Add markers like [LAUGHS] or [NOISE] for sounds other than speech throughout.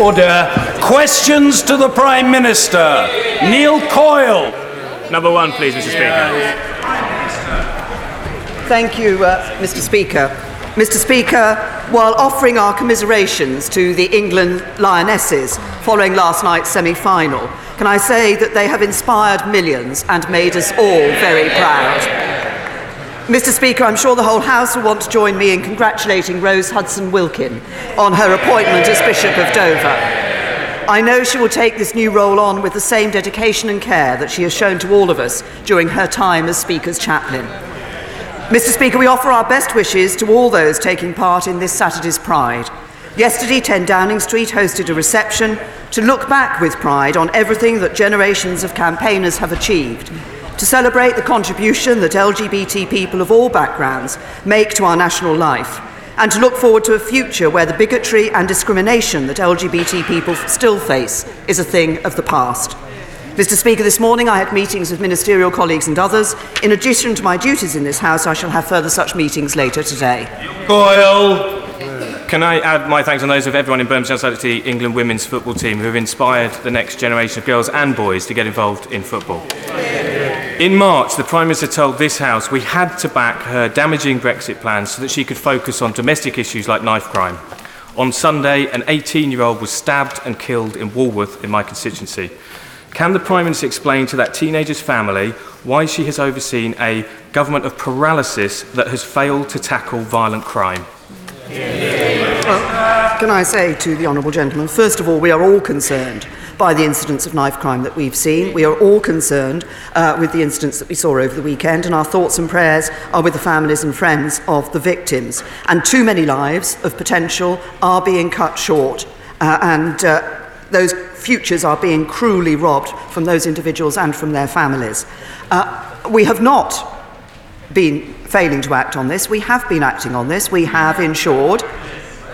Order. Questions to the Prime Minister. Neil Coyle. Number one, please, Mr. Speaker. Thank you, uh, Mr. Speaker. Mr. Speaker, while offering our commiserations to the England Lionesses following last night's semi final, can I say that they have inspired millions and made us all very proud? Mr. Speaker, I'm sure the whole House will want to join me in congratulating Rose Hudson Wilkin on her appointment as Bishop of Dover. I know she will take this new role on with the same dedication and care that she has shown to all of us during her time as Speaker's chaplain. Mr. Speaker, we offer our best wishes to all those taking part in this Saturday's Pride. Yesterday, 10 Downing Street hosted a reception to look back with pride on everything that generations of campaigners have achieved, to celebrate the contribution that LGBT people of all backgrounds make to our national life, and to look forward to a future where the bigotry and discrimination that LGBT people still face is a thing of the past. Mr. Speaker, this morning I had meetings with ministerial colleagues and others. In addition to my duties in this House, I shall have further such meetings later today. Coyle. Can I add my thanks on those of everyone in Birmingham Society England women's football team who have inspired the next generation of girls and boys to get involved in football? In March, the Prime Minister told this House we had to back her damaging Brexit plans so that she could focus on domestic issues like knife crime. On Sunday, an 18 year old was stabbed and killed in Walworth in my constituency. Can the Prime Minister explain to that teenager's family why she has overseen a government of paralysis that has failed to tackle violent crime? Well, can I say to the Honourable Gentleman, first of all, we are all concerned by the incidents of knife crime that we've seen. We are all concerned uh, with the incidents that we saw over the weekend, and our thoughts and prayers are with the families and friends of the victims. And too many lives of potential are being cut short, uh, and uh, those futures are being cruelly robbed from those individuals and from their families. Uh, we have not been failing to act on this. We have been acting on this. We have ensured,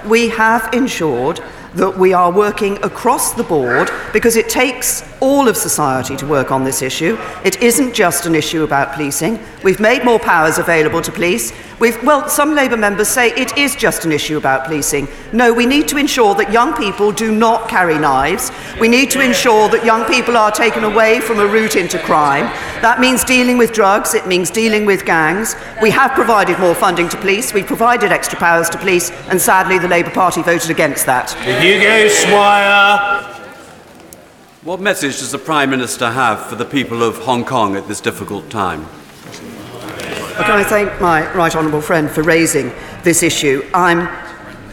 we have ensured that we are working across the board because it takes all of society to work on this issue. It isn't just an issue about policing. We've made more powers available to police. We've, well, some Labour members say it is just an issue about policing. No, we need to ensure that young people do not carry knives. We need to ensure that young people are taken away from a route into crime. That means dealing with drugs, it means dealing with gangs. We have provided more funding to police, we provided extra powers to police, and sadly the Labour Party voted against that. Hugo Swire. What message does the Prime Minister have for the people of Hong Kong at this difficult time? Can I um, thank my right honourable friend for raising this issue? I'm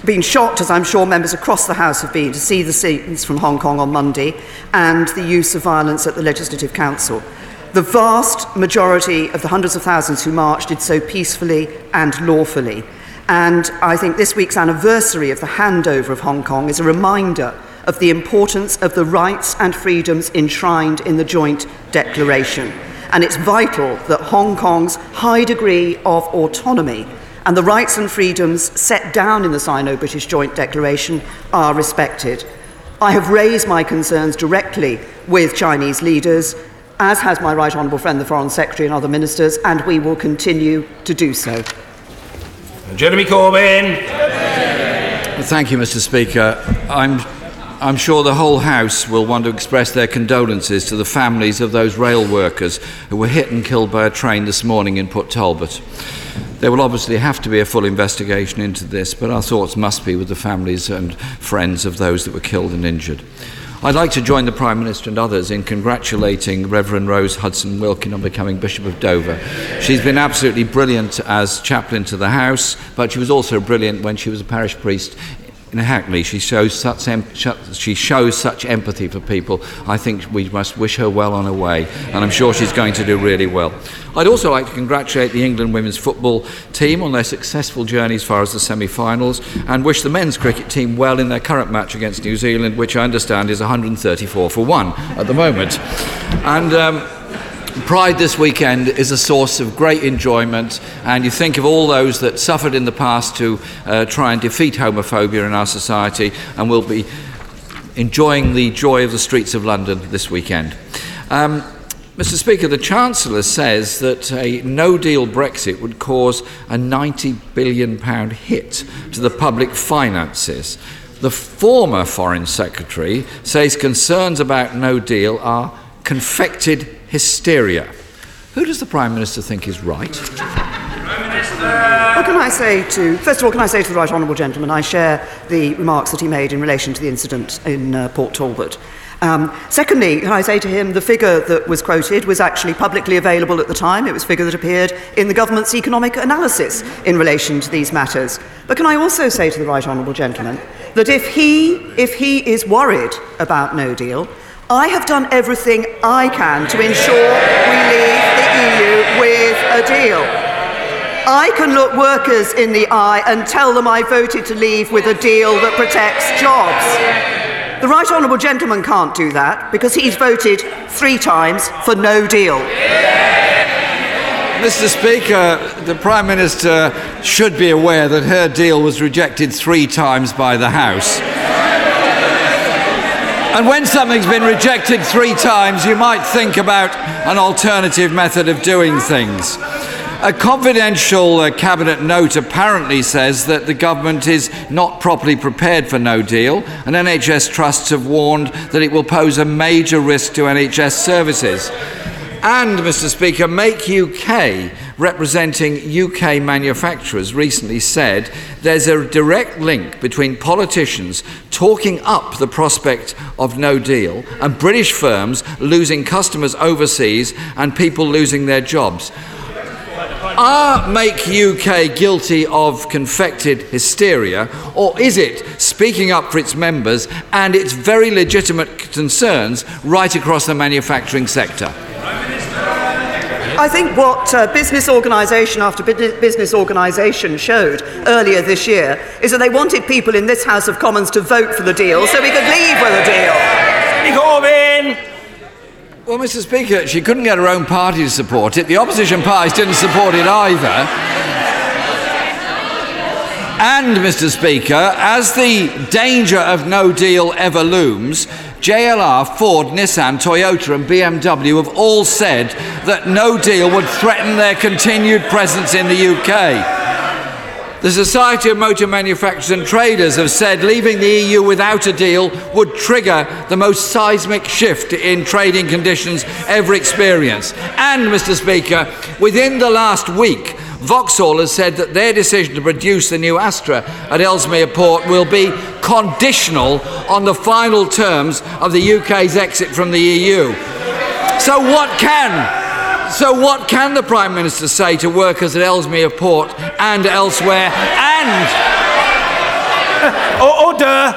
been shocked, as I'm sure members across the House have been, to see the scenes from Hong Kong on Monday and the use of violence at the Legislative Council. The vast majority of the hundreds of thousands who marched did so peacefully and lawfully. And I think this week's anniversary of the handover of Hong Kong is a reminder of the importance of the rights and freedoms enshrined in the Joint Declaration. And it's vital that Hong Kong's high degree of autonomy and the rights and freedoms set down in the Sino British Joint Declaration are respected. I have raised my concerns directly with Chinese leaders, as has my right honourable friend, the Foreign Secretary, and other ministers, and we will continue to do so. Jeremy Corbyn. Thank you, Mr. Speaker. I'm I'm sure the whole House will want to express their condolences to the families of those rail workers who were hit and killed by a train this morning in Port Talbot. There will obviously have to be a full investigation into this, but our thoughts must be with the families and friends of those that were killed and injured. I'd like to join the Prime Minister and others in congratulating Reverend Rose Hudson Wilkin on becoming Bishop of Dover. She's been absolutely brilliant as chaplain to the House, but she was also brilliant when she was a parish priest in Hackney, she shows such em- she shows such empathy for people. I think we must wish her well on her way, and I'm sure she's going to do really well. I'd also like to congratulate the England women's football team on their successful journey as far as the semi-finals, and wish the men's cricket team well in their current match against New Zealand, which I understand is 134 for one at the moment, and. Um, Pride this weekend is a source of great enjoyment, and you think of all those that suffered in the past to uh, try and defeat homophobia in our society, and we'll be enjoying the joy of the streets of London this weekend. Um, Mr. Speaker, the Chancellor says that a no deal Brexit would cause a £90 billion hit to the public finances. The former Foreign Secretary says concerns about no deal are confected hysteria. Who does the Prime Minister think is right? What can I say to, first of all, can I say to the Right Honourable Gentleman, I share the remarks that he made in relation to the incident in uh, Port Talbot. Um, secondly, can I say to him the figure that was quoted was actually publicly available at the time. It was a figure that appeared in the government's economic analysis in relation to these matters. But can I also say to the Right Honourable Gentleman that if he, if he is worried about no deal, I have done everything I can to ensure we leave the EU with a deal. I can look workers in the eye and tell them I voted to leave with a deal that protects jobs. The Right Honourable Gentleman can't do that because he's voted three times for no deal. Mr. Speaker, the Prime Minister should be aware that her deal was rejected three times by the House. And when something's been rejected three times, you might think about an alternative method of doing things. A confidential uh, cabinet note apparently says that the government is not properly prepared for no deal, and NHS trusts have warned that it will pose a major risk to NHS services. And, Mr. Speaker, Make UK, representing UK manufacturers, recently said there's a direct link between politicians talking up the prospect of no deal and British firms losing customers overseas and people losing their jobs. Are Make UK guilty of confected hysteria, or is it speaking up for its members and its very legitimate concerns right across the manufacturing sector? I think what uh, business organisation after business organisation showed earlier this year is that they wanted people in this House of Commons to vote for the deal so we could leave with a deal. Corbyn! Well, Mr. Speaker, she couldn't get her own party to support it. The opposition parties didn't support it either. And, Mr. Speaker, as the danger of no deal ever looms, JLR, Ford, Nissan, Toyota, and BMW have all said that no deal would threaten their continued presence in the UK. The Society of Motor Manufacturers and Traders have said leaving the EU without a deal would trigger the most seismic shift in trading conditions ever experienced. And, Mr. Speaker, within the last week, Vauxhall has said that their decision to produce the new Astra at Ellesmere Port will be conditional on the final terms of the UK's exit from the EU. So, what can so, what can the Prime Minister say to workers at Ellesmere Port and elsewhere? And. Order!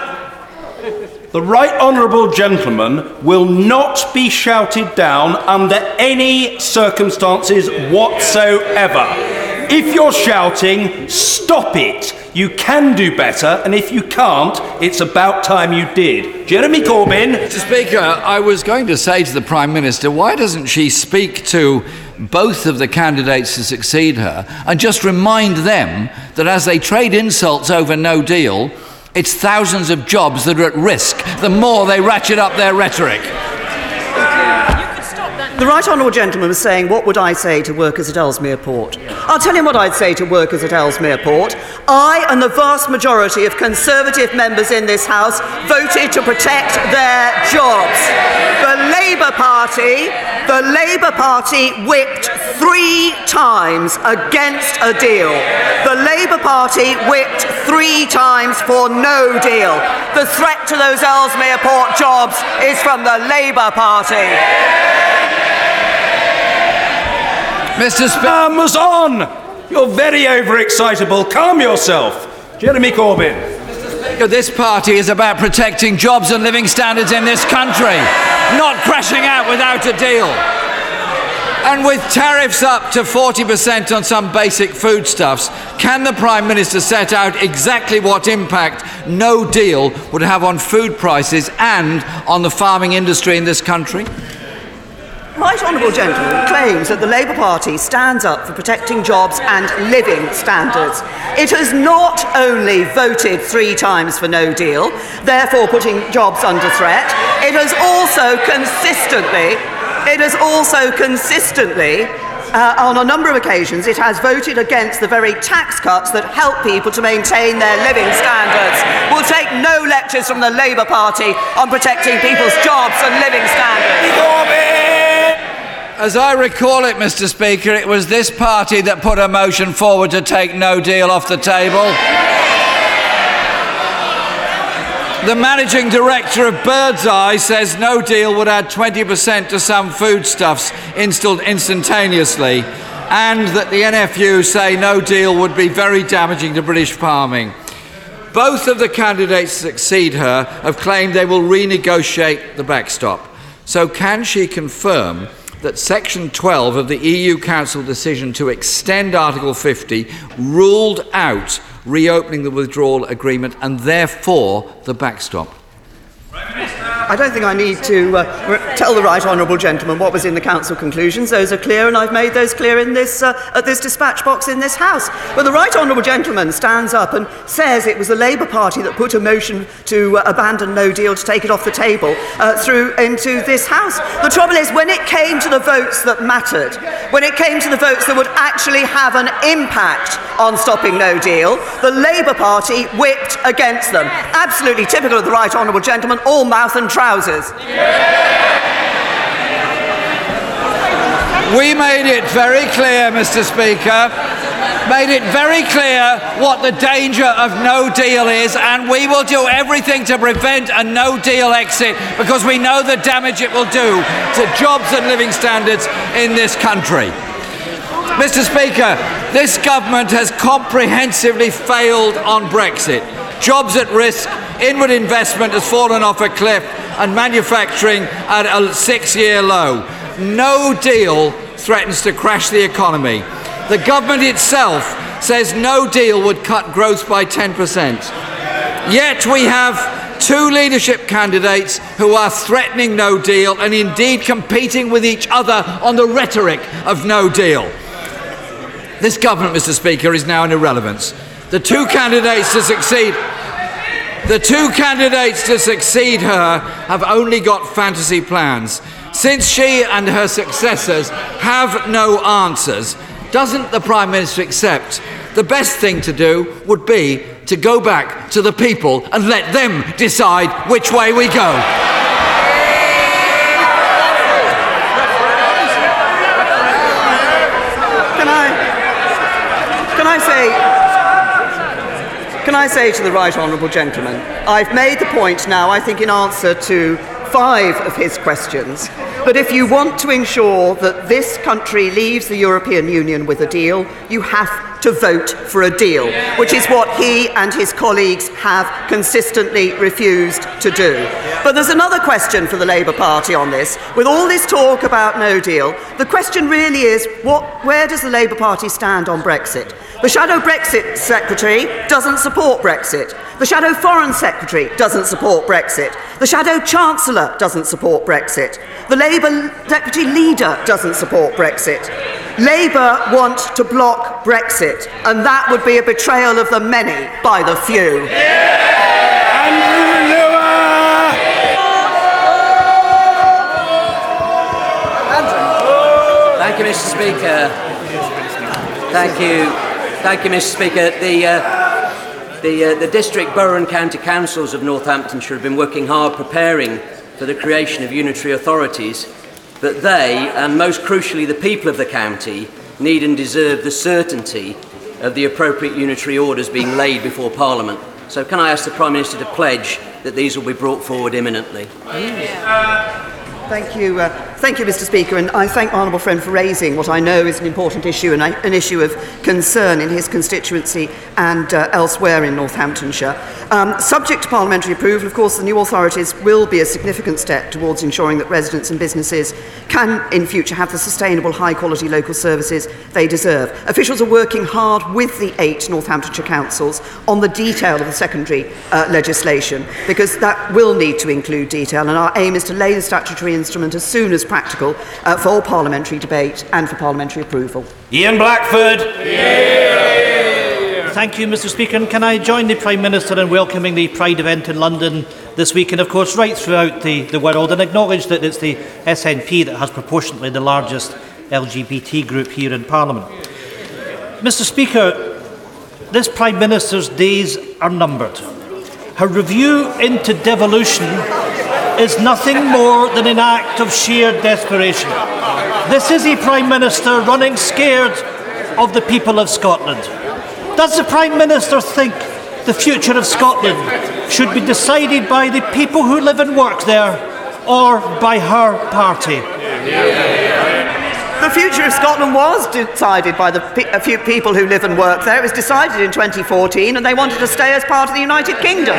The Right Honourable Gentleman will not be shouted down under any circumstances whatsoever. If you're shouting, stop it. You can do better, and if you can't, it's about time you did. Jeremy Corbyn. Mr. Speaker, I was going to say to the Prime Minister, why doesn't she speak to both of the candidates to succeed her and just remind them that as they trade insults over no deal, it's thousands of jobs that are at risk the more they ratchet up their rhetoric. The Right Honourable Gentleman was saying, What would I say to workers at Ellesmere Port? I'll tell him what I'd say to workers at Ellesmere Port. I and the vast majority of Conservative members in this House voted to protect their jobs. The Labour Party, the Labour Party whipped three times against a deal. The Labour Party whipped three times for no deal. The threat to those Ellesmere Port jobs is from the Labour Party. Mr. Spam on! You're very overexcitable. Calm yourself. Jeremy Corbyn. This party is about protecting jobs and living standards in this country, not crashing out without a deal. And with tariffs up to 40% on some basic foodstuffs, can the Prime Minister set out exactly what impact no deal would have on food prices and on the farming industry in this country? Right Honourable Gentleman claims that the Labour Party stands up for protecting jobs and living standards. It has not only voted three times for no deal, therefore putting jobs under threat, it has also consistently, it has also consistently uh, on a number of occasions, it has voted against the very tax cuts that help people to maintain their living standards. We'll take no lectures from the Labour Party on protecting people's jobs and living standards. As I recall it, Mr. Speaker, it was this party that put a motion forward to take no deal off the table. The managing director of Birds Eye says no deal would add 20% to some foodstuffs installed instantaneously, and that the NFU say no deal would be very damaging to British farming. Both of the candidates that succeed her have claimed they will renegotiate the backstop. So, can she confirm that Section 12 of the EU Council decision to extend Article 50 ruled out reopening the withdrawal agreement and therefore the backstop? I don't think I need to uh, tell the right honourable gentleman what was in the council conclusions. Those are clear, and I've made those clear in this uh, at this dispatch box in this house. But the right honourable gentleman stands up and says it was the Labour Party that put a motion to uh, abandon No Deal to take it off the table uh, through into this house. The trouble is, when it came to the votes that mattered, when it came to the votes that would actually have an impact on stopping No Deal, the Labour Party whipped against them. Absolutely typical of the right honourable gentleman, all mouth and trousers. We made it very clear, Mr. Speaker, made it very clear what the danger of no deal is, and we will do everything to prevent a no deal exit because we know the damage it will do to jobs and living standards in this country. Mr. Speaker, this government has comprehensively failed on Brexit. Jobs at risk, inward investment has fallen off a cliff, and manufacturing at a six year low. No deal threatens to crash the economy. The government itself says no deal would cut growth by 10%. Yet we have two leadership candidates who are threatening no deal and indeed competing with each other on the rhetoric of no deal. This government, Mr. Speaker, is now an irrelevance. The two candidates to succeed the two candidates to succeed her have only got fantasy plans. Since she and her successors have no answers, doesn't the Prime Minister accept the best thing to do would be to go back to the people and let them decide which way we go? Can I, can I say, can I say to the right honourable gentleman, I've made the point now, I think in answer to five of his questions, that if you want to ensure that this country leaves the European Union with a deal, you have to vote for a deal, which is what he and his colleagues have consistently refused to do. But there's another question for the Labour Party on this. With all this talk about no deal, the question really is what, where does the Labour Party stand on Brexit? The Shadow Brexit Secretary doesn't support Brexit. The Shadow Foreign Secretary doesn't support Brexit. The Shadow Chancellor doesn't support Brexit. The Labour Deputy Leader doesn't support Brexit. Labour want to block Brexit, and that would be a betrayal of the many by the few. Thank you, Mr. Speaker. Thank you. Thank you, Mr. Speaker. The, uh, the, uh, the district, borough, and county councils of Northamptonshire have been working hard preparing for the creation of unitary authorities, but they, and most crucially the people of the county, need and deserve the certainty of the appropriate unitary orders being laid before Parliament. So, can I ask the Prime Minister to pledge that these will be brought forward imminently? Thank you, uh, thank you, Mr. Speaker, and I thank my honourable friend for raising what I know is an important issue and an issue of concern in his constituency and uh, elsewhere in Northamptonshire. Um, subject to parliamentary approval, of course, the new authorities will be a significant step towards ensuring that residents and businesses can, in future, have the sustainable, high-quality local services they deserve. Officials are working hard with the eight Northamptonshire councils on the detail of the secondary uh, legislation because that will need to include detail, and our aim is to lay the statutory instrument as soon as practical uh, for parliamentary debate and for parliamentary approval. Ian Blackford. Thank you, Mr. Speaker. And can I join the Prime Minister in welcoming the Pride event in London this week and, of course, right throughout the, the world and acknowledge that it's the SNP that has proportionately the largest LGBT group here in Parliament. Mr Speaker, this Prime Minister's days are numbered. Her review into devolution is nothing more than an act of sheer desperation. This is a Prime Minister running scared of the people of Scotland. Does the Prime Minister think the future of Scotland should be decided by the people who live and work there or by her party? The future of Scotland was decided by the pe- a few people who live and work there. It was decided in 2014, and they wanted to stay as part of the United Kingdom.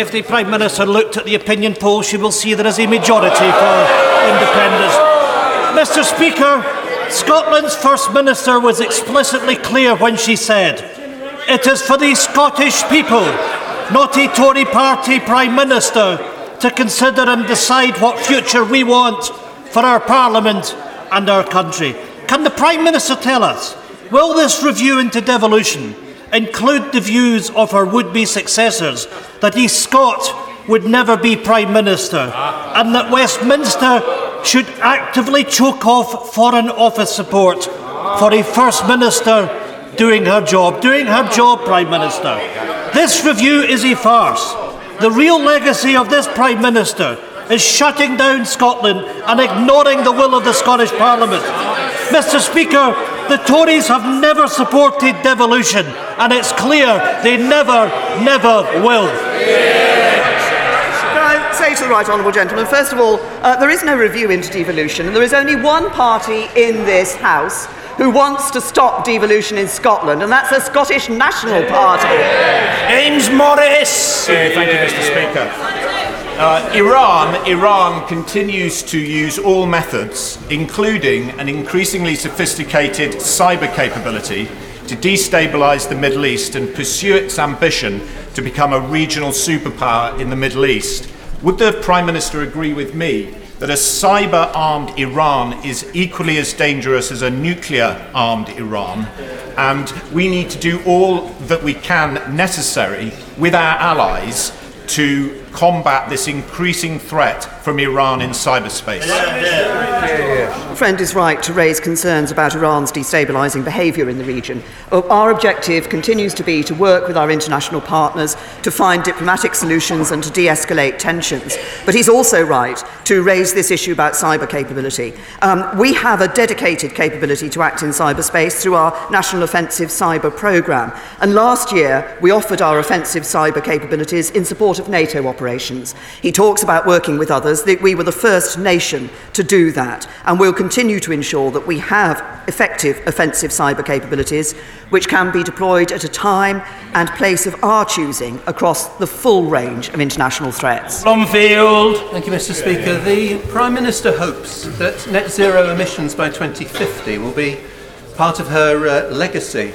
If the Prime Minister looked at the opinion poll, she will see there is a majority for independence. Mr Speaker, Scotland's First Minister was explicitly clear when she said, It is for the Scottish people, not a Tory party Prime Minister, to consider and decide what future we want for our Parliament and our country. Can the Prime Minister tell us, will this review into devolution include the views of her would be successors that a Scot would never be Prime Minister and that Westminster should actively choke off Foreign Office support for a First Minister doing her job, doing her job, Prime Minister. This review is a farce. The real legacy of this Prime Minister is shutting down Scotland and ignoring the will of the Scottish Parliament. Mr Speaker, the Tories have never supported devolution, and it's clear they never, never will. Can I say to the right honourable gentleman, first of all, uh, there is no review into devolution, and there is only one party in this House who wants to stop devolution in Scotland, and that's the Scottish National Party. James Morris! thank you, Mr. Speaker. Uh, Iran, Iran continues to use all methods, including an increasingly sophisticated cyber capability, to destabilize the Middle East and pursue its ambition to become a regional superpower in the Middle East. Would the Prime Minister agree with me that a cyber armed Iran is equally as dangerous as a nuclear armed Iran? And we need to do all that we can necessary with our allies to combat this increasing threat from Iran in cyberspace. friend is right to raise concerns about Iran's destabilising behaviour in the region. Uh, Our objective continues to be to work with our international partners to find diplomatic solutions and to de escalate tensions. But he's also right to raise this issue about cyber capability. Um, we have a dedicated capability to act in cyberspace through our National Offensive Cyber Programme. And last year, we offered our offensive cyber capabilities in support of NATO operations. He talks about working with others, that we were the first nation to do that. And we'll continue to ensure that we have effective offensive cyber capabilities which can be deployed at a time and place of our choosing across the full range of international threats. Blomfield! Thank you, Mr. Speaker. The Prime Minister hopes that net zero emissions by 2050 will be part of her uh, legacy,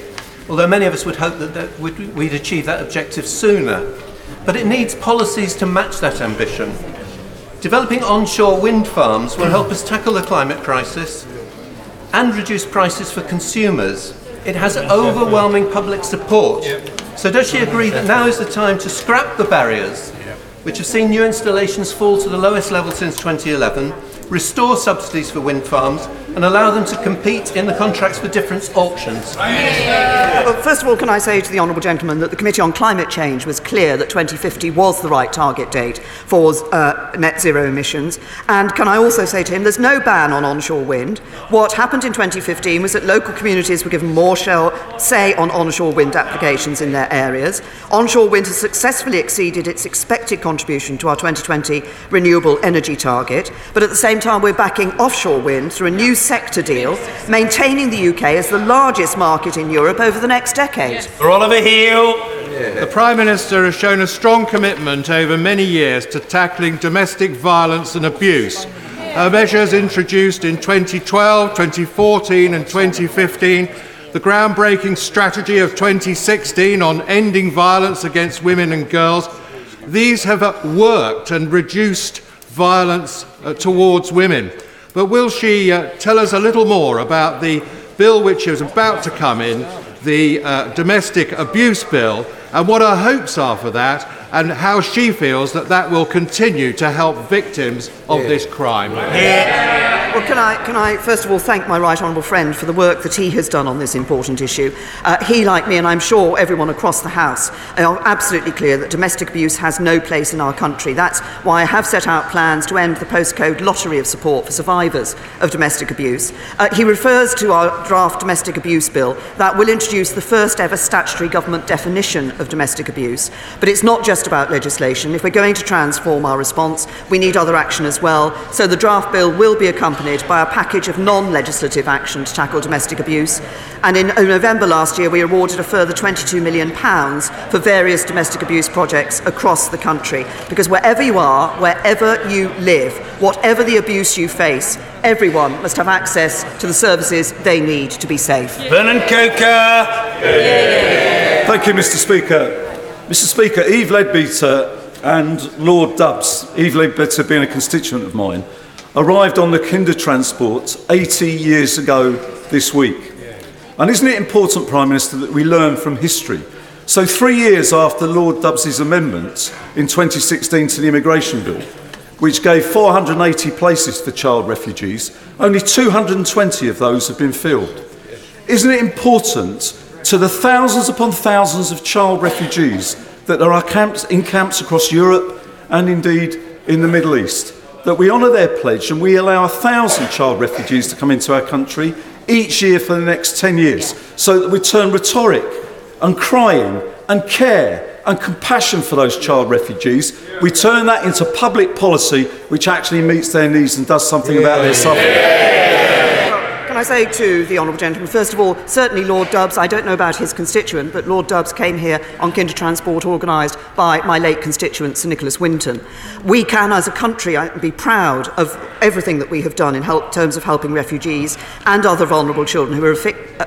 although many of us would hope that, that we'd, we'd achieve that objective sooner. But it needs policies to match that ambition. Developing onshore wind farms will help us tackle the climate crisis and reduce prices for consumers. It has overwhelming public support. So, does she agree that now is the time to scrap the barriers, which have seen new installations fall to the lowest level since 2011, restore subsidies for wind farms, and allow them to compete in the contracts for difference auctions? Well, first of all, can I say to the Honourable Gentleman that the Committee on Climate Change was clear that 2050 was the right target date for uh, net zero emissions. And can I also say to him, there's no ban on onshore wind. What happened in 2015 was that local communities were given more shell, say on onshore wind applications in their areas. Onshore wind has successfully exceeded its expected contribution to our 2020 renewable energy target. But at the same time, we're backing offshore wind through a new sector deal, maintaining the UK as the largest market in Europe over the next decade. For Oliver Heald! The Prime Minister has shown a strong commitment over many years to tackling domestic violence and abuse. Her measures introduced in 2012, 2014, and 2015, the groundbreaking strategy of 2016 on ending violence against women and girls, these have uh, worked and reduced violence uh, towards women. But will she uh, tell us a little more about the bill which is about to come in, the uh, domestic abuse bill, and what her hopes are for that, and how she feels that that will continue to help victims of this crime. Well, can I, can I first of all thank my right honourable friend for the work that he has done on this important issue? Uh, he, like me, and I'm sure everyone across the House, are absolutely clear that domestic abuse has no place in our country. That's why I have set out plans to end the postcode lottery of support for survivors of domestic abuse. Uh, he refers to our draft domestic abuse bill that will introduce the first ever statutory government definition of domestic abuse. But it's not just about legislation. If we're going to transform our response, we need other action as well. So the draft bill will be accompanied by a package of non legislative action to tackle domestic abuse. And in November last year, we awarded a further £22 million for various domestic abuse projects across the country. Because wherever you are, wherever you live, whatever the abuse you face, everyone must have access to the services they need to be safe. Vernon Coaker. Thank you, Mr. Speaker. Mr. Speaker, Eve Leadbeater and Lord Dubs, Eve Leadbeater being a constituent of mine, arrived on the Kindertransport 80 years ago this week. And isn't it important, Prime Minister, that we learn from history? So, three years after Lord Dubs's amendments in 2016 to the Immigration Bill, which gave 480 places for child refugees, only 220 of those have been filled. Isn't it important to the thousands upon thousands of child refugees that there are camps, in camps across Europe and indeed in the Middle East that we honour their pledge and we allow 1,000 child refugees to come into our country each year for the next 10 years. So that we turn rhetoric and crying and care and compassion for those child refugees, we turn that into public policy which actually meets their needs and does something about their suffering. Can I say to the Honourable Gentleman, first of all, certainly Lord Dubs, I don't know about his constituent, but Lord Dubs came here on Kindertransport organised by my late constituent, Sir Nicholas Winton. We can, as a country, be proud of everything that we have done in help, terms of helping refugees and other vulnerable children who are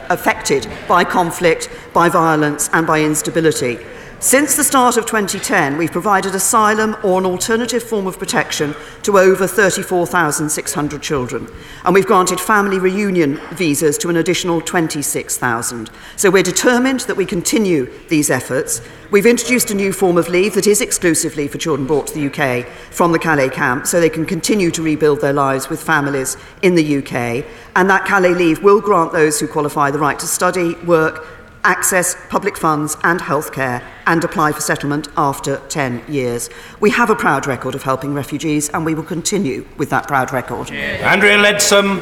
affected by conflict, by violence, and by instability. Since the start of 2010, we've provided asylum or an alternative form of protection to over 34,600 children, and we've granted family reunion visas to an additional 26,000. So we're determined that we continue these efforts. We've introduced a new form of leave that is exclusively for children brought to the UK from the Calais camp so they can continue to rebuild their lives with families in the UK. And that Calais leave will grant those who qualify the right to study, work, access public funds and healthcare and apply for settlement after 10 years. We have a proud record of helping refugees and we will continue with that proud record. Yeah. Andrea Leadsom. Um,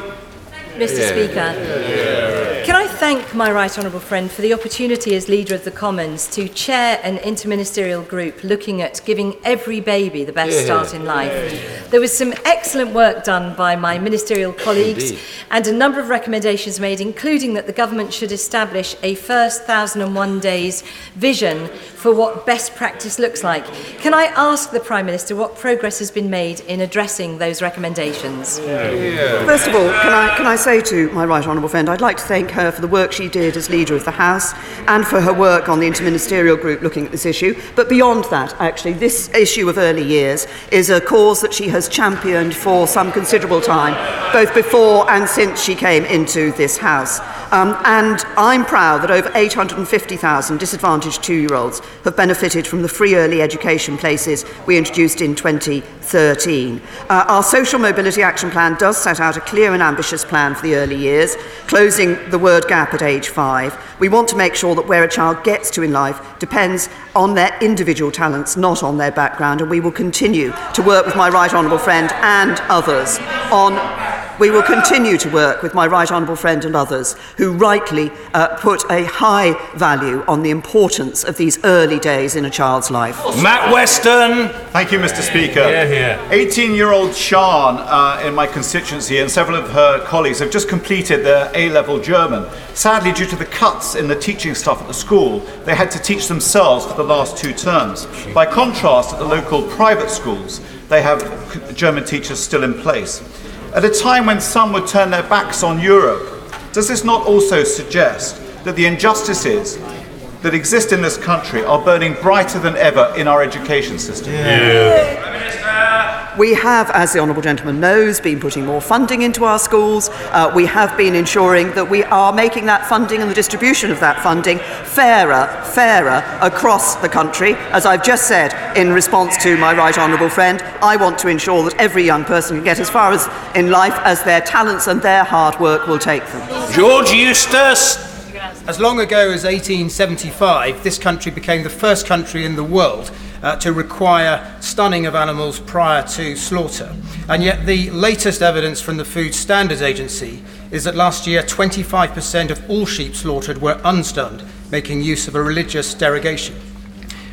Mr yeah. Speaker. Yeah. Can I thank my right honourable friend for the opportunity as leader of the Commons to chair an interministerial group looking at giving every baby the best start in life. There was some excellent work done by my ministerial colleagues Indeed. and a number of recommendations made, including that the government should establish a first 1001 days vision for what best practice looks like. Can I ask the Prime Minister what progress has been made in addressing those recommendations? Yeah. First of all, can I, can I say to my right honourable friend, I'd like to thank her for the work she did as leader of the House and for her work on the interministerial group looking at this issue. But beyond that, actually, this issue of early years is a cause that she has championed for some considerable time, both before and since she came into this House. Um, and I'm proud that over 850,000 disadvantaged two year olds have benefited from the free early education places we introduced in 2013. Uh, our Social Mobility Action Plan does set out a clear and ambitious plan for the early years, closing the word gap at age five. We want to make sure that where a child gets to in life depends on their individual talents, not on their background, and we will continue to work with my right honourable friend and others on we will continue to work with my right honourable friend and others who rightly uh, put a high value on the importance of these early days in a child's life. Matt Western. Thank you, Mr. Speaker. 18 year old Sean uh, in my constituency and several of her colleagues have just completed their A level German. Sadly, due to the cuts in the teaching staff at the school, they had to teach themselves for the last two terms. By contrast, at the local private schools, they have German teachers still in place. At a time when some would turn their backs on Europe, does this not also suggest that the injustices that exist in this country are burning brighter than ever in our education system? Yeah. We have, as the Honourable Gentleman knows, been putting more funding into our schools. Uh, we have been ensuring that we are making that funding and the distribution of that funding fairer, fairer across the country. As I've just said in response to my right honourable friend, I want to ensure that every young person can get as far as in life as their talents and their hard work will take them. George Eustice. As long ago as 1875, this country became the first country in the world uh, to require stunning of animals prior to slaughter. And yet, the latest evidence from the Food Standards Agency is that last year 25% of all sheep slaughtered were unstunned, making use of a religious derogation.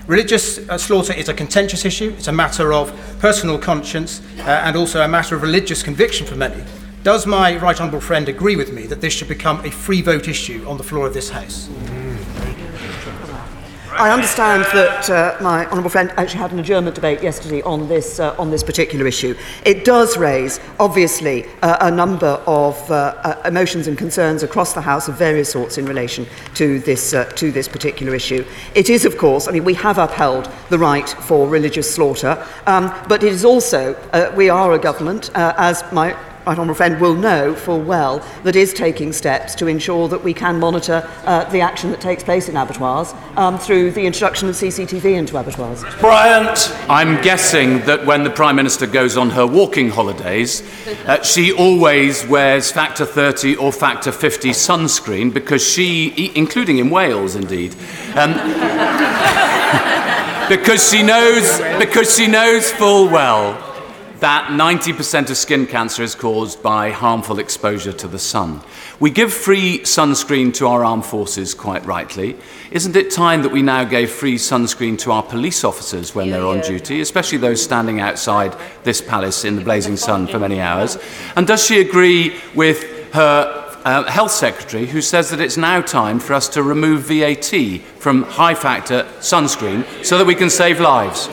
Religious uh, slaughter is a contentious issue, it's a matter of personal conscience uh, and also a matter of religious conviction for many. Does my right honourable friend agree with me that this should become a free vote issue on the floor of this House? I understand that uh, my honourable friend actually had an adjournment debate yesterday on this, uh, on this particular issue. It does raise, obviously, uh, a number of uh, uh, emotions and concerns across the House of various sorts in relation to this, uh, to this particular issue. It is, of course, I mean, we have upheld the right for religious slaughter, um, but it is also, we are a government, as my honourable friend will know full well that is taking steps to ensure that we can monitor uh, the action that takes place in abattoirs um, through the introduction of CCTV into abattoirs. Bryant. I'm guessing that when the Prime Minister goes on her walking holidays, uh, she always wears factor 30 or factor 50 sunscreen because she, including in Wales indeed, um, [LAUGHS] because she knows because she knows full well that 90% of skin cancer is caused by harmful exposure to the sun. We give free sunscreen to our armed forces, quite rightly. Isn't it time that we now gave free sunscreen to our police officers when they're on duty, especially those standing outside this palace in the blazing sun for many hours? And does she agree with her uh, health secretary who says that it's now time for us to remove VAT from high factor sunscreen so that we can save lives?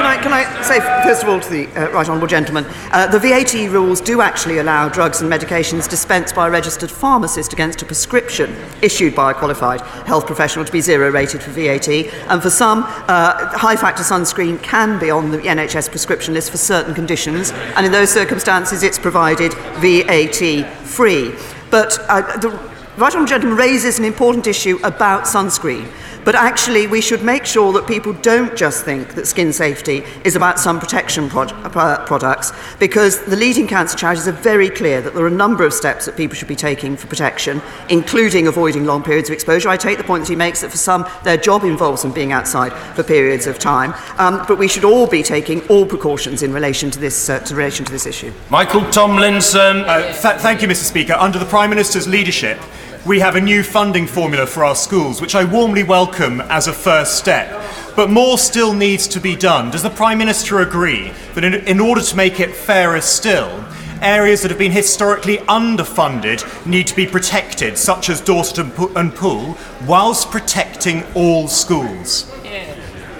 Can I, can I say, first of all, to the uh, right honourable gentleman, uh, the VAT rules do actually allow drugs and medications dispensed by a registered pharmacist against a prescription issued by a qualified health professional to be zero rated for VAT. And for some, uh, high factor sunscreen can be on the NHS prescription list for certain conditions, and in those circumstances, it's provided VAT free. But uh, the right honourable gentleman raises an important issue about sunscreen. But actually, we should make sure that people don't just think that skin safety is about sun protection pro- uh, products, because the leading cancer charities are very clear that there are a number of steps that people should be taking for protection, including avoiding long periods of exposure. I take the point that he makes that for some, their job involves them being outside for periods of time, um, but we should all be taking all precautions in relation to this, uh, to relation to this issue. Michael Tomlinson. Uh, th- thank you, Mr. Speaker. Under the Prime Minister's leadership, we have a new funding formula for our schools, which I warmly welcome as a first step. But more still needs to be done. Does the Prime Minister agree that in, in order to make it fairer still, areas that have been historically underfunded need to be protected, such as Dorset and, and Poole, whilst protecting all schools?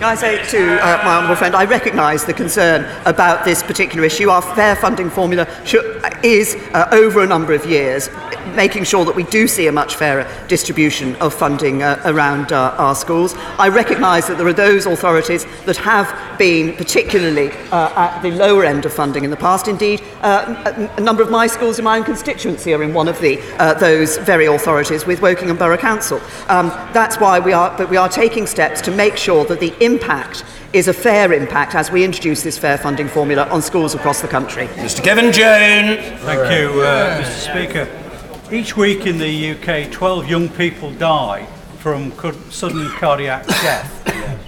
Can I say to uh, my honourable friend, I recognise the concern about this particular issue. Our fair funding formula should, is, uh, over a number of years, making sure that we do see a much fairer distribution of funding uh, around uh, our schools. I recognise that there are those authorities that have been particularly uh, at the lower end of funding in the past. Indeed, uh, a number of my schools in my own constituency are in one of the, those very authorities with Wokingham Borough Council. Um, that's why we are, but we are taking steps to make sure that the impact is a fair impact as we introduce this fair funding formula on schools across the country. Mr. Kevan Jones. Thank you, uh, Mr. Speaker. Each week in the UK, 12 young people die from sudden cardiac death.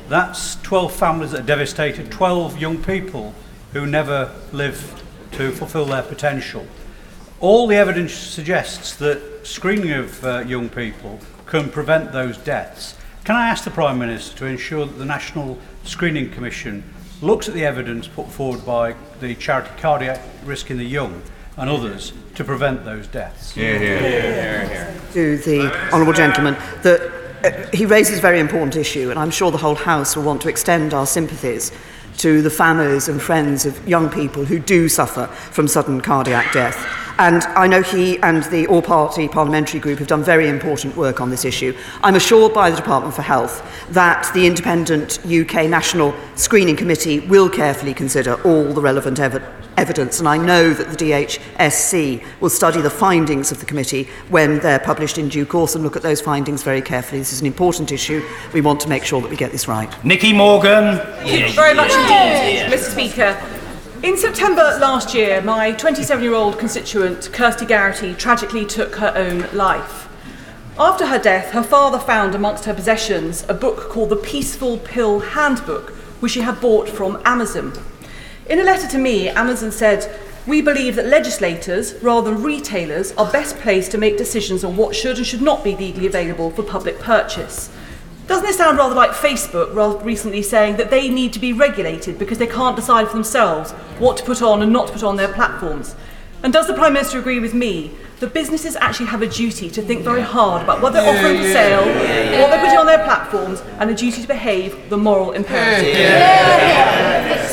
That's 12 families that are devastated, 12 young people who never live to fulfil their potential. All the evidence suggests that screening of uh, young people can prevent those deaths. Can I ask the Prime Minister to ensure that the National Screening Commission looks at the evidence put forward by the charity Cardiac Risk in the Young and others to prevent those deaths? Yeah, yeah, yeah. To the Honourable Gentleman that uh, he raises a very important issue, and I'm sure the whole House will want to extend our sympathies to the families and friends of young people who do suffer from sudden cardiac death. And I know he and the All Party Parliamentary Group have done very important work on this issue. I'm assured by the Department for Health that the independent UK National Screening Committee will carefully consider all the relevant ev evidence. And I know that the DHSC will study the findings of the committee when they're published in due course and look at those findings very carefully. This is an important issue. We want to make sure that we get this right. Nikki Morgan. Thank you very much indeed, Mr. Speaker. In September last year, my 27 year old constituent, Kirsty Garrity, tragically took her own life. After her death, her father found amongst her possessions a book called The Peaceful Pill Handbook, which she had bought from Amazon. In a letter to me, Amazon said, We believe that legislators, rather than retailers, are best placed to make decisions on what should and should not be legally available for public purchase. Doesn't it sound rather like Facebook rather recently saying that they need to be regulated because they can't decide for themselves what to put on and not to put on their platforms? And does the Prime Minister agree with me that businesses actually have a duty to think very hard about what they're offering for sale, what they're putting on their platforms, and a duty to behave the moral imperative?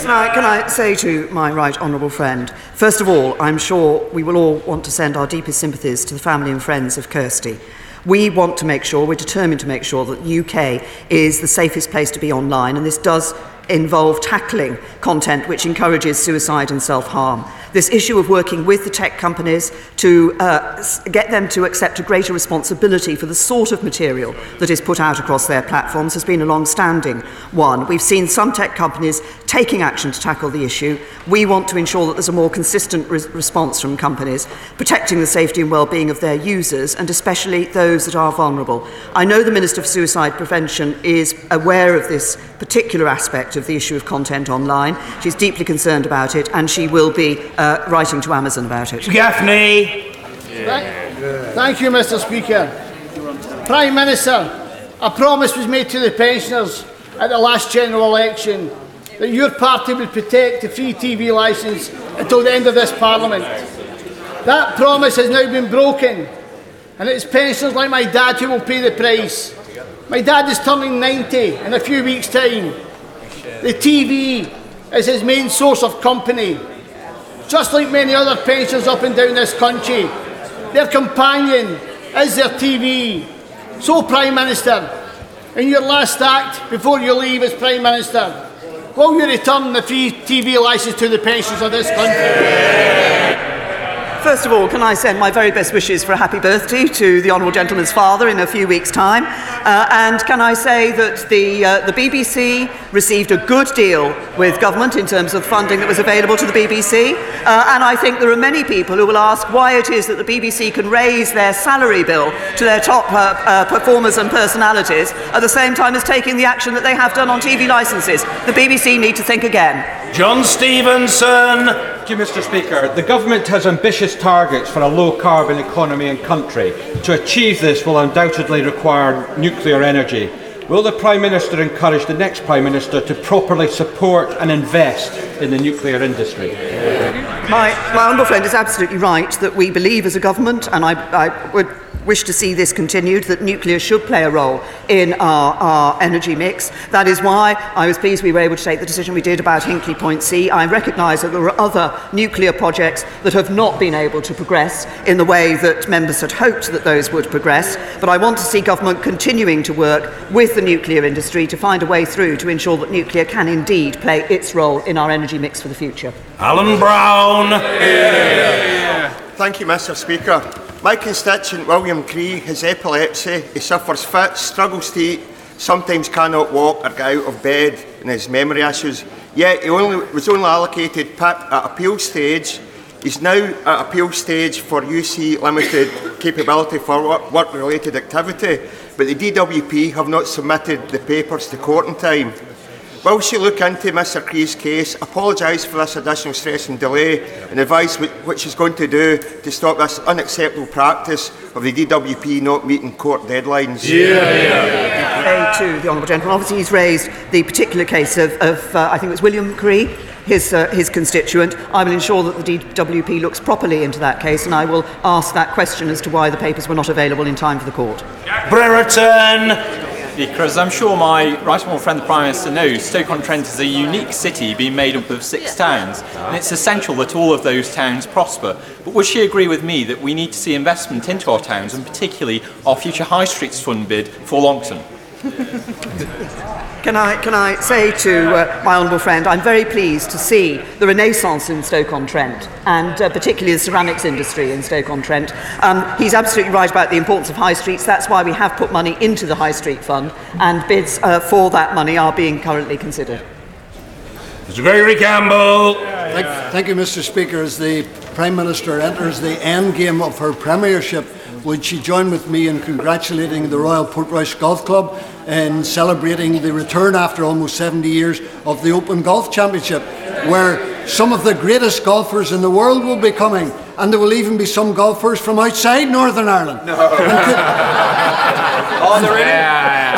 Now, uh, can I say to my right honourable friend, first of all, I'm sure we will all want to send our deepest sympathies to the family and friends of Kirsty. We want to make sure, we're determined to make sure that the UK is the safest place to be online, and this does involve tackling content which encourages suicide and self harm. This issue of working with the tech companies to uh, get them to accept a greater responsibility for the sort of material that is put out across their platforms has been a long standing one. We've seen some tech companies taking action to tackle the issue. We want to ensure that there's a more consistent re- response from companies, protecting the safety and well-being of their users, and especially those that are vulnerable. I know the Minister for Suicide Prevention is aware of this particular aspect of the issue of content online. She's deeply concerned about it, and she will be uh, writing to Amazon about it. Gaffney. Thank you, Mr. Speaker. Prime Minister, a promise was made to the pensioners at the last general election that your party would protect the free TV licence until the end of this Parliament. That promise has now been broken, and it's pensioners like my dad who will pay the price. My dad is turning 90 in a few weeks' time. The TV is his main source of company. Just like many other pensioners up and down this country, their companion is their TV. So, Prime Minister, in your last act before you leave as Prime Minister, will you return the free TV licence to the pensioners of this country? First of all, can I send my very best wishes for a happy birthday to the Honourable Gentleman's father in a few weeks' time? Uh, and can I say that the, uh, the BBC received a good deal with government in terms of funding that was available to the BBC? Uh, and I think there are many people who will ask why it is that the BBC can raise their salary bill to their top uh, uh, performers and personalities at the same time as taking the action that they have done on TV licences. The BBC need to think again. John Stevenson. Thank you, Mr. Speaker. The government has ambitious targets for a low carbon economy and country. To achieve this will undoubtedly require nuclear energy. Will the Prime Minister encourage the next Prime Minister to properly support and invest in the nuclear industry? My, my honourable friend is absolutely right that we believe as a government, and I, I would wish to see this continued, that nuclear should play a role in our, our energy mix. That is why I was pleased we were able to take the decision we did about Hinkley Point C. I recognise that there are other nuclear projects that have not been able to progress in the way that members had hoped that those would progress, but I want to see government continuing to work with the nuclear industry to find a way through to ensure that nuclear can indeed play its role in our energy mix for the future. Alan Brown. Thank you, Mr. Speaker. My constituent William Cree has epilepsy. He suffers fits, struggles to eat, sometimes cannot walk or get out of bed, and has memory issues. Yet he only, was only allocated PIP at appeal stage. He's now at appeal stage for UC limited capability for work-related activity, but the DWP have not submitted the papers to court in time. Will she look into Mr Cree's case, apologise for this additional stress and delay, and advise wh- what she's going to do to stop this unacceptable practice of the DWP not meeting court deadlines? A to the Honourable Gentleman. Obviously, he's raised the particular case of, of uh, I think it was William Cree, his, uh, his constituent. I will ensure that the DWP looks properly into that case, and I will ask that question as to why the papers were not available in time for the court. Brereton. As I'm sure my right honourable friend the Prime Minister knows, Stoke-on-Trent is a unique city being made up of six towns, and it's essential that all of those towns prosper. But would she agree with me that we need to see investment into our towns, and particularly our future High Streets Fund bid for Longton? Can I, can I say to uh, my honourable friend, I'm very pleased to see the renaissance in Stoke-on-Trent and uh, particularly the ceramics industry in Stoke-on-Trent. Um, he's absolutely right about the importance of high streets. That's why we have put money into the High Street Fund and bids uh, for that money are being currently considered. Mr Gregory Campbell. Thank, thank you, Mr Speaker. As the Prime Minister enters the end game of her premiership, would she join with me in congratulating the Royal Portrush Golf Club in celebrating the return after almost 70 years of the Open Golf Championship, where some of the greatest golfers in the world will be coming, and there will even be some golfers from outside Northern Ireland. No. And could, [LAUGHS] oh,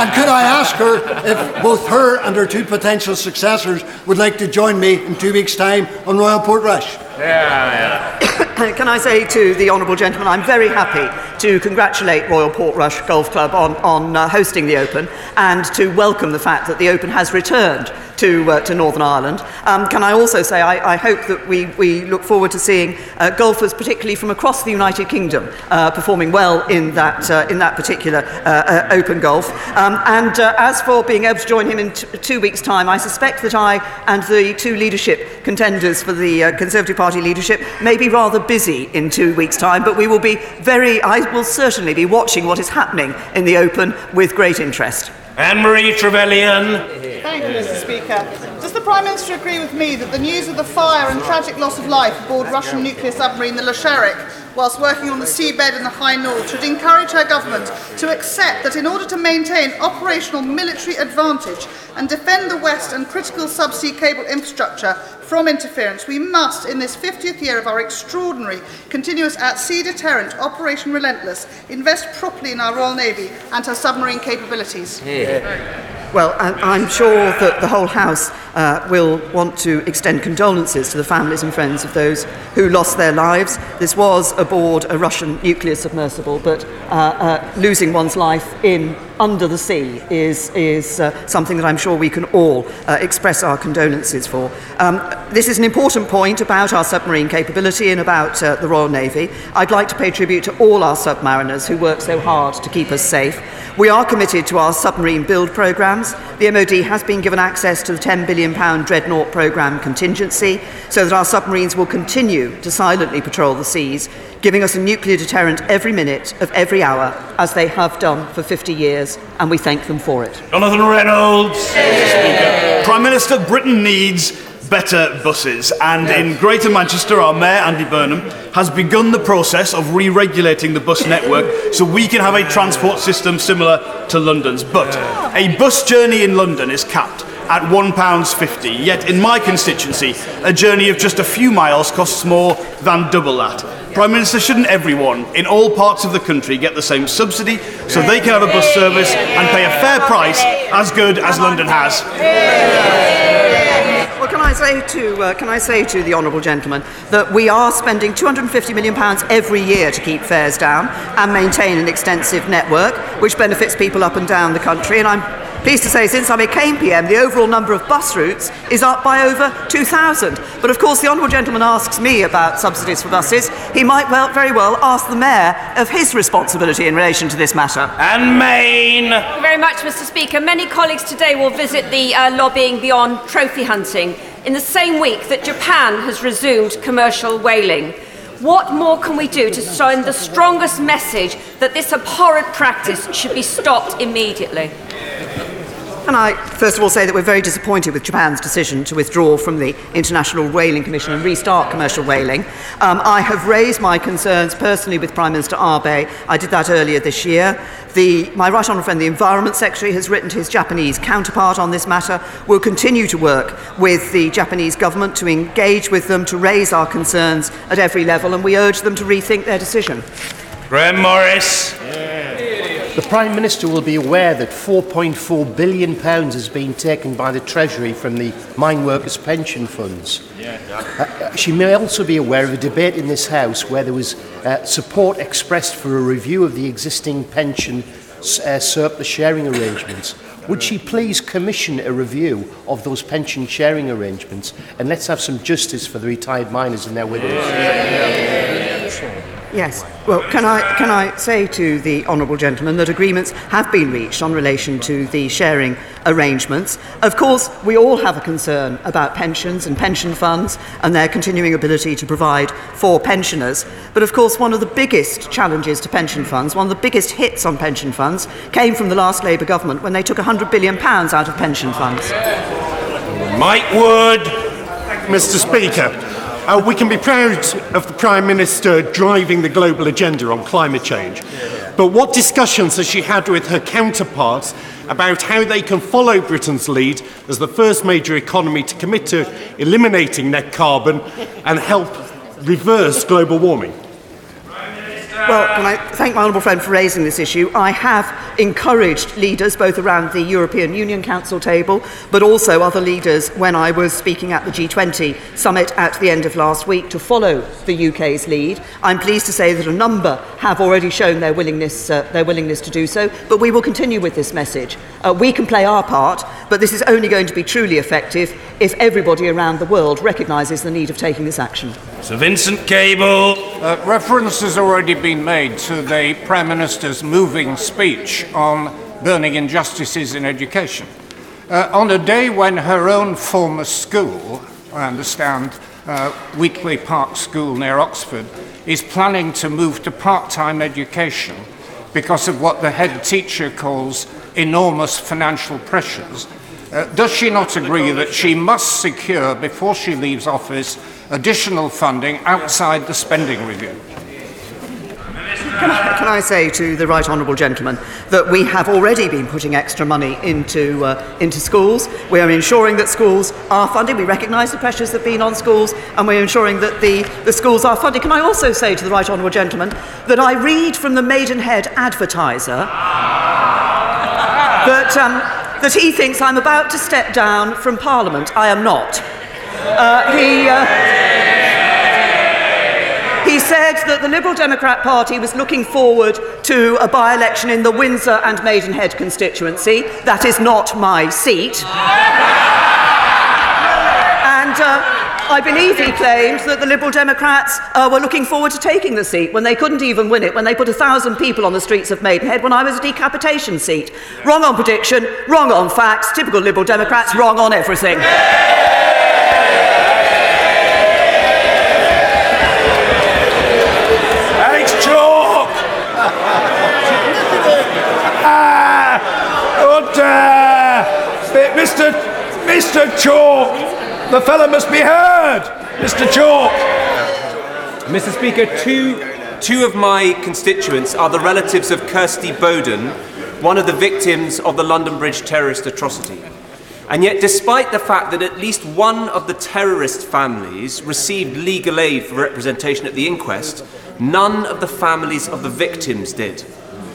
and could I ask her if both her and her two potential successors would like to join me in two weeks' time on Royal Portrush? Yeah, yeah. Can I say to the honourable gentleman, I'm very happy to congratulate Royal Portrush Golf Club on, on uh, hosting the Open and to welcome the fact that the Open has returned to, uh, to Northern Ireland. Um, can I also say I, I hope that we, we look forward to seeing uh, golfers, particularly from across the United Kingdom, uh, performing well in that, uh, in that particular uh, uh, Open Golf. Um, and uh, as for being able to join him in t- two weeks' time, I suspect that I and the two leadership contenders for the uh, Conservative Party leadership may be rather busy in two weeks' time, but we will be very, I will certainly be watching what is happening in the Open with great interest. Anne-Marie Trevelyan. Thank you, Mr Speaker. Does the Prime Minister agree with me that the news of the fire and tragic loss of life aboard Russian nuclear submarine the Losharik whilst working on the seabed in the High North should encourage her government to accept that in order to maintain operational military advantage and defend the West and critical subsea cable infrastructure from interference, we must, in this 50th year of our extraordinary continuous at-sea deterrent Operation Relentless, invest properly in our Royal Navy and her submarine capabilities. Yeah. Well, I'm sure that the whole House uh, will want to extend condolences to the families and friends of those who lost their lives. This was aboard a Russian nuclear submersible, but uh, uh, losing one's life in under the sea is, is uh, something that I'm sure we can all uh, express our condolences for. Um, this is an important point about our submarine capability and about uh, the Royal Navy. I'd like to pay tribute to all our submariners who work so hard to keep us safe. We are committed to our submarine build programmes. The MOD has been given access to the £10 billion Dreadnought programme contingency so that our submarines will continue to silently patrol the seas giving us a nuclear deterrent every minute of every hour, as they have done for 50 years, and we thank them for it. Jonathan Reynolds. Speaker. Prime Minister, Britain needs better buses. And in Greater Manchester, our Mayor, Andy Burnham, has begun the process of re regulating the bus network so we can have a transport system similar to London's. But a bus journey in London is capped at £1.50. Yet in my constituency, a journey of just a few miles costs more than double that. Prime Minister, shouldn't everyone in all parts of the country get the same subsidy so they can have a bus service and pay a fair price as good as London has? Well, can I say to uh, can I say to the honourable gentleman that we are spending 250 million pounds every year to keep fares down and maintain an extensive network, which benefits people up and down the country, and I'm Pleased to say, since I became PM, the overall number of bus routes is up by over 2,000. But of course, the Honourable Gentleman asks me about subsidies for buses. He might well, very well ask the Mayor of his responsibility in relation to this matter. Anne Main. Thank you very much, Mr. Speaker. Many colleagues today will visit the uh, lobbying beyond trophy hunting in the same week that Japan has resumed commercial whaling. What more can we do to send the strongest message that this abhorrent practice should be stopped immediately? Can I first of all say that we're very disappointed with Japan's decision to withdraw from the International Whaling Commission and restart commercial whaling? Um, I have raised my concerns personally with Prime Minister Abe. I did that earlier this year. The, my right honourable friend, the Environment Secretary, has written to his Japanese counterpart on this matter. We'll continue to work with the Japanese government to engage with them, to raise our concerns at every level, and we urge them to rethink their decision. Graham Morris. The Prime Minister will be aware that £4.4 billion has been taken by the Treasury from the mine workers' pension funds. Yeah. Uh, she may also be aware of a debate in this House where there was uh, support expressed for a review of the existing pension uh, surplus sharing arrangements. Would she please commission a review of those pension sharing arrangements and let's have some justice for the retired miners and their widows? Yes. Well, can I, can I say to the Honourable Gentleman that agreements have been reached on relation to the sharing arrangements? Of course, we all have a concern about pensions and pension funds and their continuing ability to provide for pensioners. But of course, one of the biggest challenges to pension funds, one of the biggest hits on pension funds, came from the last Labour government when they took £100 billion out of pension funds. Mike Wood. Mr. Speaker, uh, we can be proud of the Prime Minister driving the global agenda on climate change. But what discussions has she had with her counterparts about how they can follow Britain's lead as the first major economy to commit to eliminating net carbon and help reverse global warming? Well, can I thank my honourable friend for raising this issue? I have encouraged leaders, both around the European Union Council table, but also other leaders when I was speaking at the G20 summit at the end of last week, to follow the UK's lead. I'm pleased to say that a number have already shown their willingness, uh, their willingness to do so, but we will continue with this message. Uh, we can play our part, but this is only going to be truly effective if everybody around the world recognises the need of taking this action. Sir Vincent Cable. Uh, reference has already been made to the Prime Minister's moving speech on burning injustices in education. Uh, on a day when her own former school, I understand, uh, Park School near Oxford, is planning to move to part time education because of what the head teacher calls enormous financial pressures. Uh, does she not agree that she must secure, before she leaves office, additional funding outside the spending review? Can I, say to the right honourable gentleman that we have already been putting extra money into, uh, into schools. We are ensuring that schools are funded. We recognise the pressures that have been on schools and we're ensuring that the, the schools are funded. Can I also say to the right honourable gentleman that I read from the Maidenhead Advertiser that, um, that he thinks I'm about to step down from Parliament. I am not. Uh, he... Uh, he said that the Liberal Democrat Party was looking forward to a by election in the Windsor and Maidenhead constituency. That is not my seat. and uh, I believe he claimed that the Liberal Democrats uh, were looking forward to taking the seat when they couldn't even win it, when they put a thousand people on the streets of Maidenhead when I was a decapitation seat. Wrong on prediction, wrong on facts, typical Liberal Democrats, wrong on everything. Mr. Chalk! The fellow must be heard! Mr. Chalk! Mr. Speaker, two, two of my constituents are the relatives of Kirsty Boden, one of the victims of the London Bridge terrorist atrocity. And yet, despite the fact that at least one of the terrorist families received legal aid for representation at the inquest, none of the families of the victims did.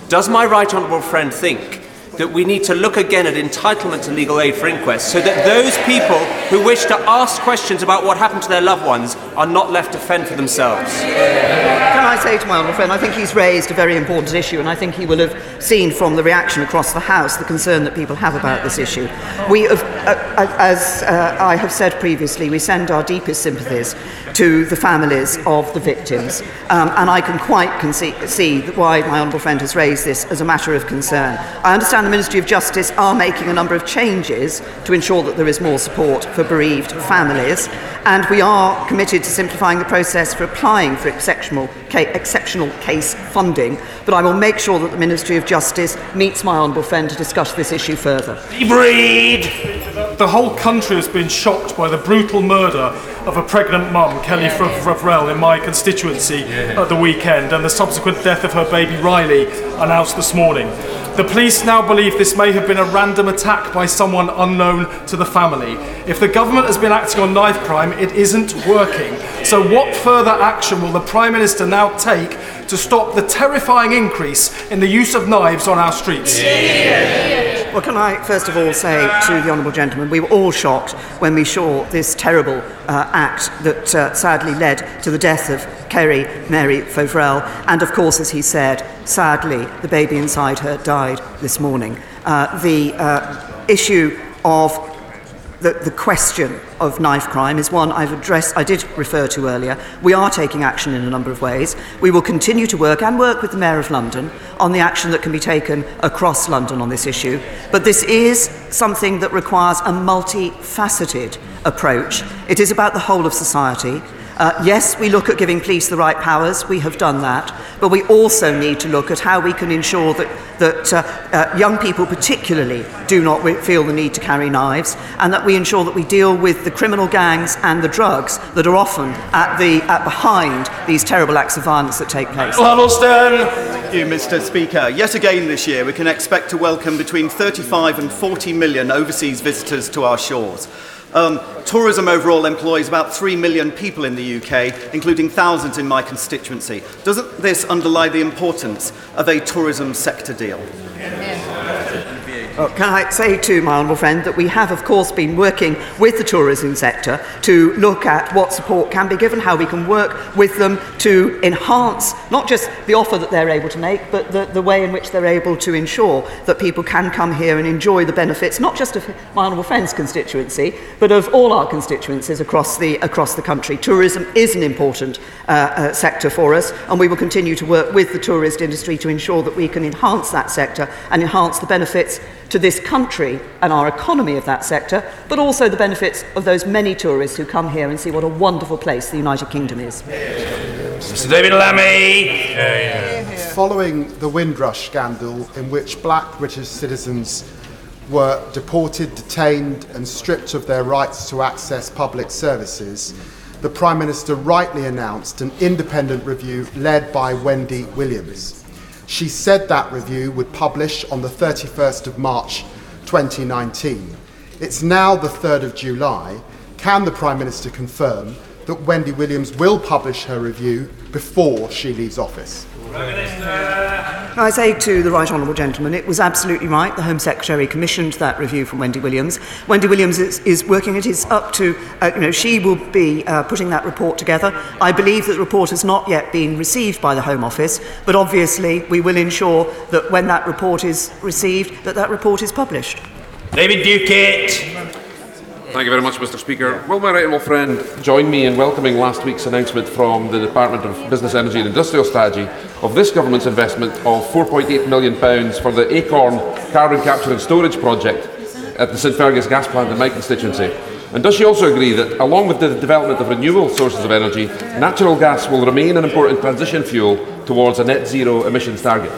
Does my right honourable friend think that we need to look again at entitlement to legal aid for inquests so that those people who wish to ask questions about what happened to their loved ones are not left to fend for themselves? Can I say to my honourable friend, I think he's raised a very important issue, and I think he will have seen from the reaction across the House the concern that people have about this issue. We uh, as uh, I have said previously, we send our deepest sympathies to the families of the victims, um, and I can quite conce- see why my honourable friend has raised this as a matter of concern. I understand the Ministry of Justice are making a number of changes to ensure that there is more support for bereaved families, and we are committed to simplifying the process for applying for exceptional, ca- exceptional case funding. But I will make sure that the Ministry of Justice meets my honourable friend to discuss this issue further. Breed! The whole country has been shocked by the brutal murder of a pregnant mum, Kelly Fauvrelle, in my constituency at the weekend, and the subsequent death of her baby Riley, announced this morning. The police now believe this may have been a random attack by someone unknown to the family. If the government has been acting on knife crime, it isn't working. So, what further action will the Prime Minister now take to stop the terrifying increase in the use of knives on our streets? Well, can I first of all say to the Honourable Gentleman, we were all shocked when we saw this terrible uh, act that uh, sadly led to the death of Kerry Mary Fauvrelle. And of course, as he said, sadly, the baby inside her died this morning. Uh, the uh, issue of the, the question of knife crime is one I've addressed, I did refer to earlier. We are taking action in a number of ways. We will continue to work and work with the Mayor of London on the action that can be taken across London on this issue. But this is something that requires a multifaceted approach. It is about the whole of society. Uh, yes, we look at giving police the right powers, we have done that, but we also need to look at how we can ensure that, that uh, uh, young people, particularly, do not feel the need to carry knives, and that we ensure that we deal with the criminal gangs and the drugs that are often at the, at behind these terrible acts of violence that take place. Thank you, Mr. Speaker. Yet again this year, we can expect to welcome between 35 and 40 million overseas visitors to our shores. Um, tourism overall employs about 3 million people in the UK, including thousands in my constituency. Doesn't this underlie the importance of a tourism sector deal? Yeah. Well, can I say to my honourable friend that we have, of course, been working with the tourism sector to look at what support can be given, how we can work with them to enhance not just the offer that they're able to make, but the, the way in which they're able to ensure that people can come here and enjoy the benefits, not just of my honourable friend's constituency, but of all our constituencies across the, across the country. Tourism is an important uh, uh, sector for us, and we will continue to work with the tourist industry to ensure that we can enhance that sector and enhance the benefits to this country and our economy of that sector, but also the benefits of those many tourists who come here and see what a wonderful place the United Kingdom is. Mr. David Lammy. Following the Windrush scandal, in which black British citizens were deported, detained, and stripped of their rights to access public services, the Prime Minister rightly announced an independent review led by Wendy Williams. She said that review would publish on the 31st of March 2019. It's now the 3rd of July. Can the Prime Minister confirm that Wendy Williams will publish her review before she leaves office? I say to the Right Honourable Gentleman, it was absolutely right. The Home Secretary commissioned that review from Wendy Williams. Wendy Williams is, is working it. is up to, uh, you know, she will be uh, putting that report together. I believe that the report has not yet been received by the Home Office, but obviously we will ensure that when that report is received, that that report is published. David Duquette. Thank you very much, Mr. Speaker. Will my right honourable friend join me in welcoming last week's announcement from the Department of Business, Energy and Industrial Strategy of this government's investment of £4.8 million for the Acorn carbon capture and storage project at the St Fergus gas plant in my constituency? And does she also agree that, along with the development of renewable sources of energy, natural gas will remain an important transition fuel towards a net zero emissions target?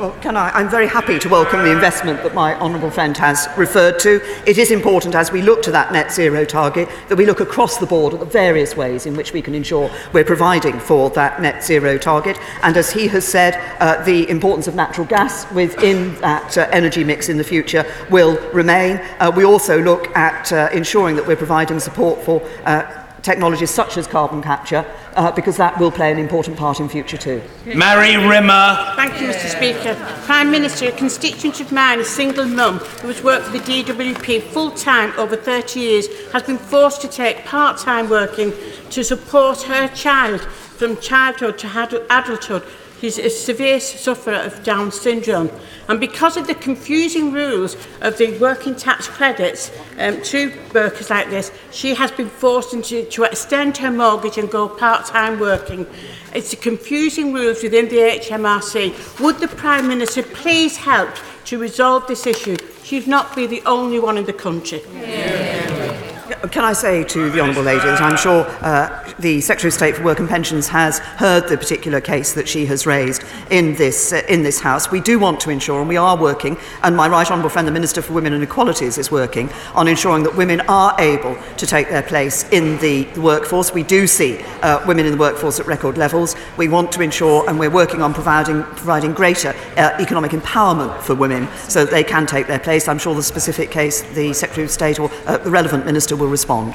Well, can I? I'm very happy to welcome the investment that my honourable friend has referred to. It is important as we look to that net zero target that we look across the board at the various ways in which we can ensure we're providing for that net zero target. And as he has said, uh, the importance of natural gas within that uh, energy mix in the future will remain. Uh, we also look at uh, ensuring that we're providing support for uh, technologies such as carbon capture uh, because that will play an important part in future too. Mary Rimmer. Thank you Mr Speaker. Prime Minister, a constituent of mine, a single mum who has worked for the DWP full time over 30 years has been forced to take part-time working to support her child from childhood to adulthood He's a severe sufferer of Down syndrome. And because of the confusing rules of the working tax credits um, to workers like this, she has been forced into, to extend her mortgage and go part-time working. It's the confusing rules within the HMRC. Would the Prime Minister please help to resolve this issue? She'd not be the only one in the country. Yeah. Can I say to the Honourable Lady that I'm sure uh, the Secretary of State for Work and Pensions has heard the particular case that she has raised in this, uh, in this House. We do want to ensure, and we are working, and my right honourable friend, the Minister for Women and Equalities, is working on ensuring that women are able to take their place in the workforce. We do see uh, women in the workforce at record levels. We want to ensure, and we're working on providing, providing greater uh, economic empowerment for women so that they can take their place. I'm sure the specific case, the Secretary of State or uh, the relevant minister will respond.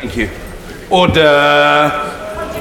Thank you. Order.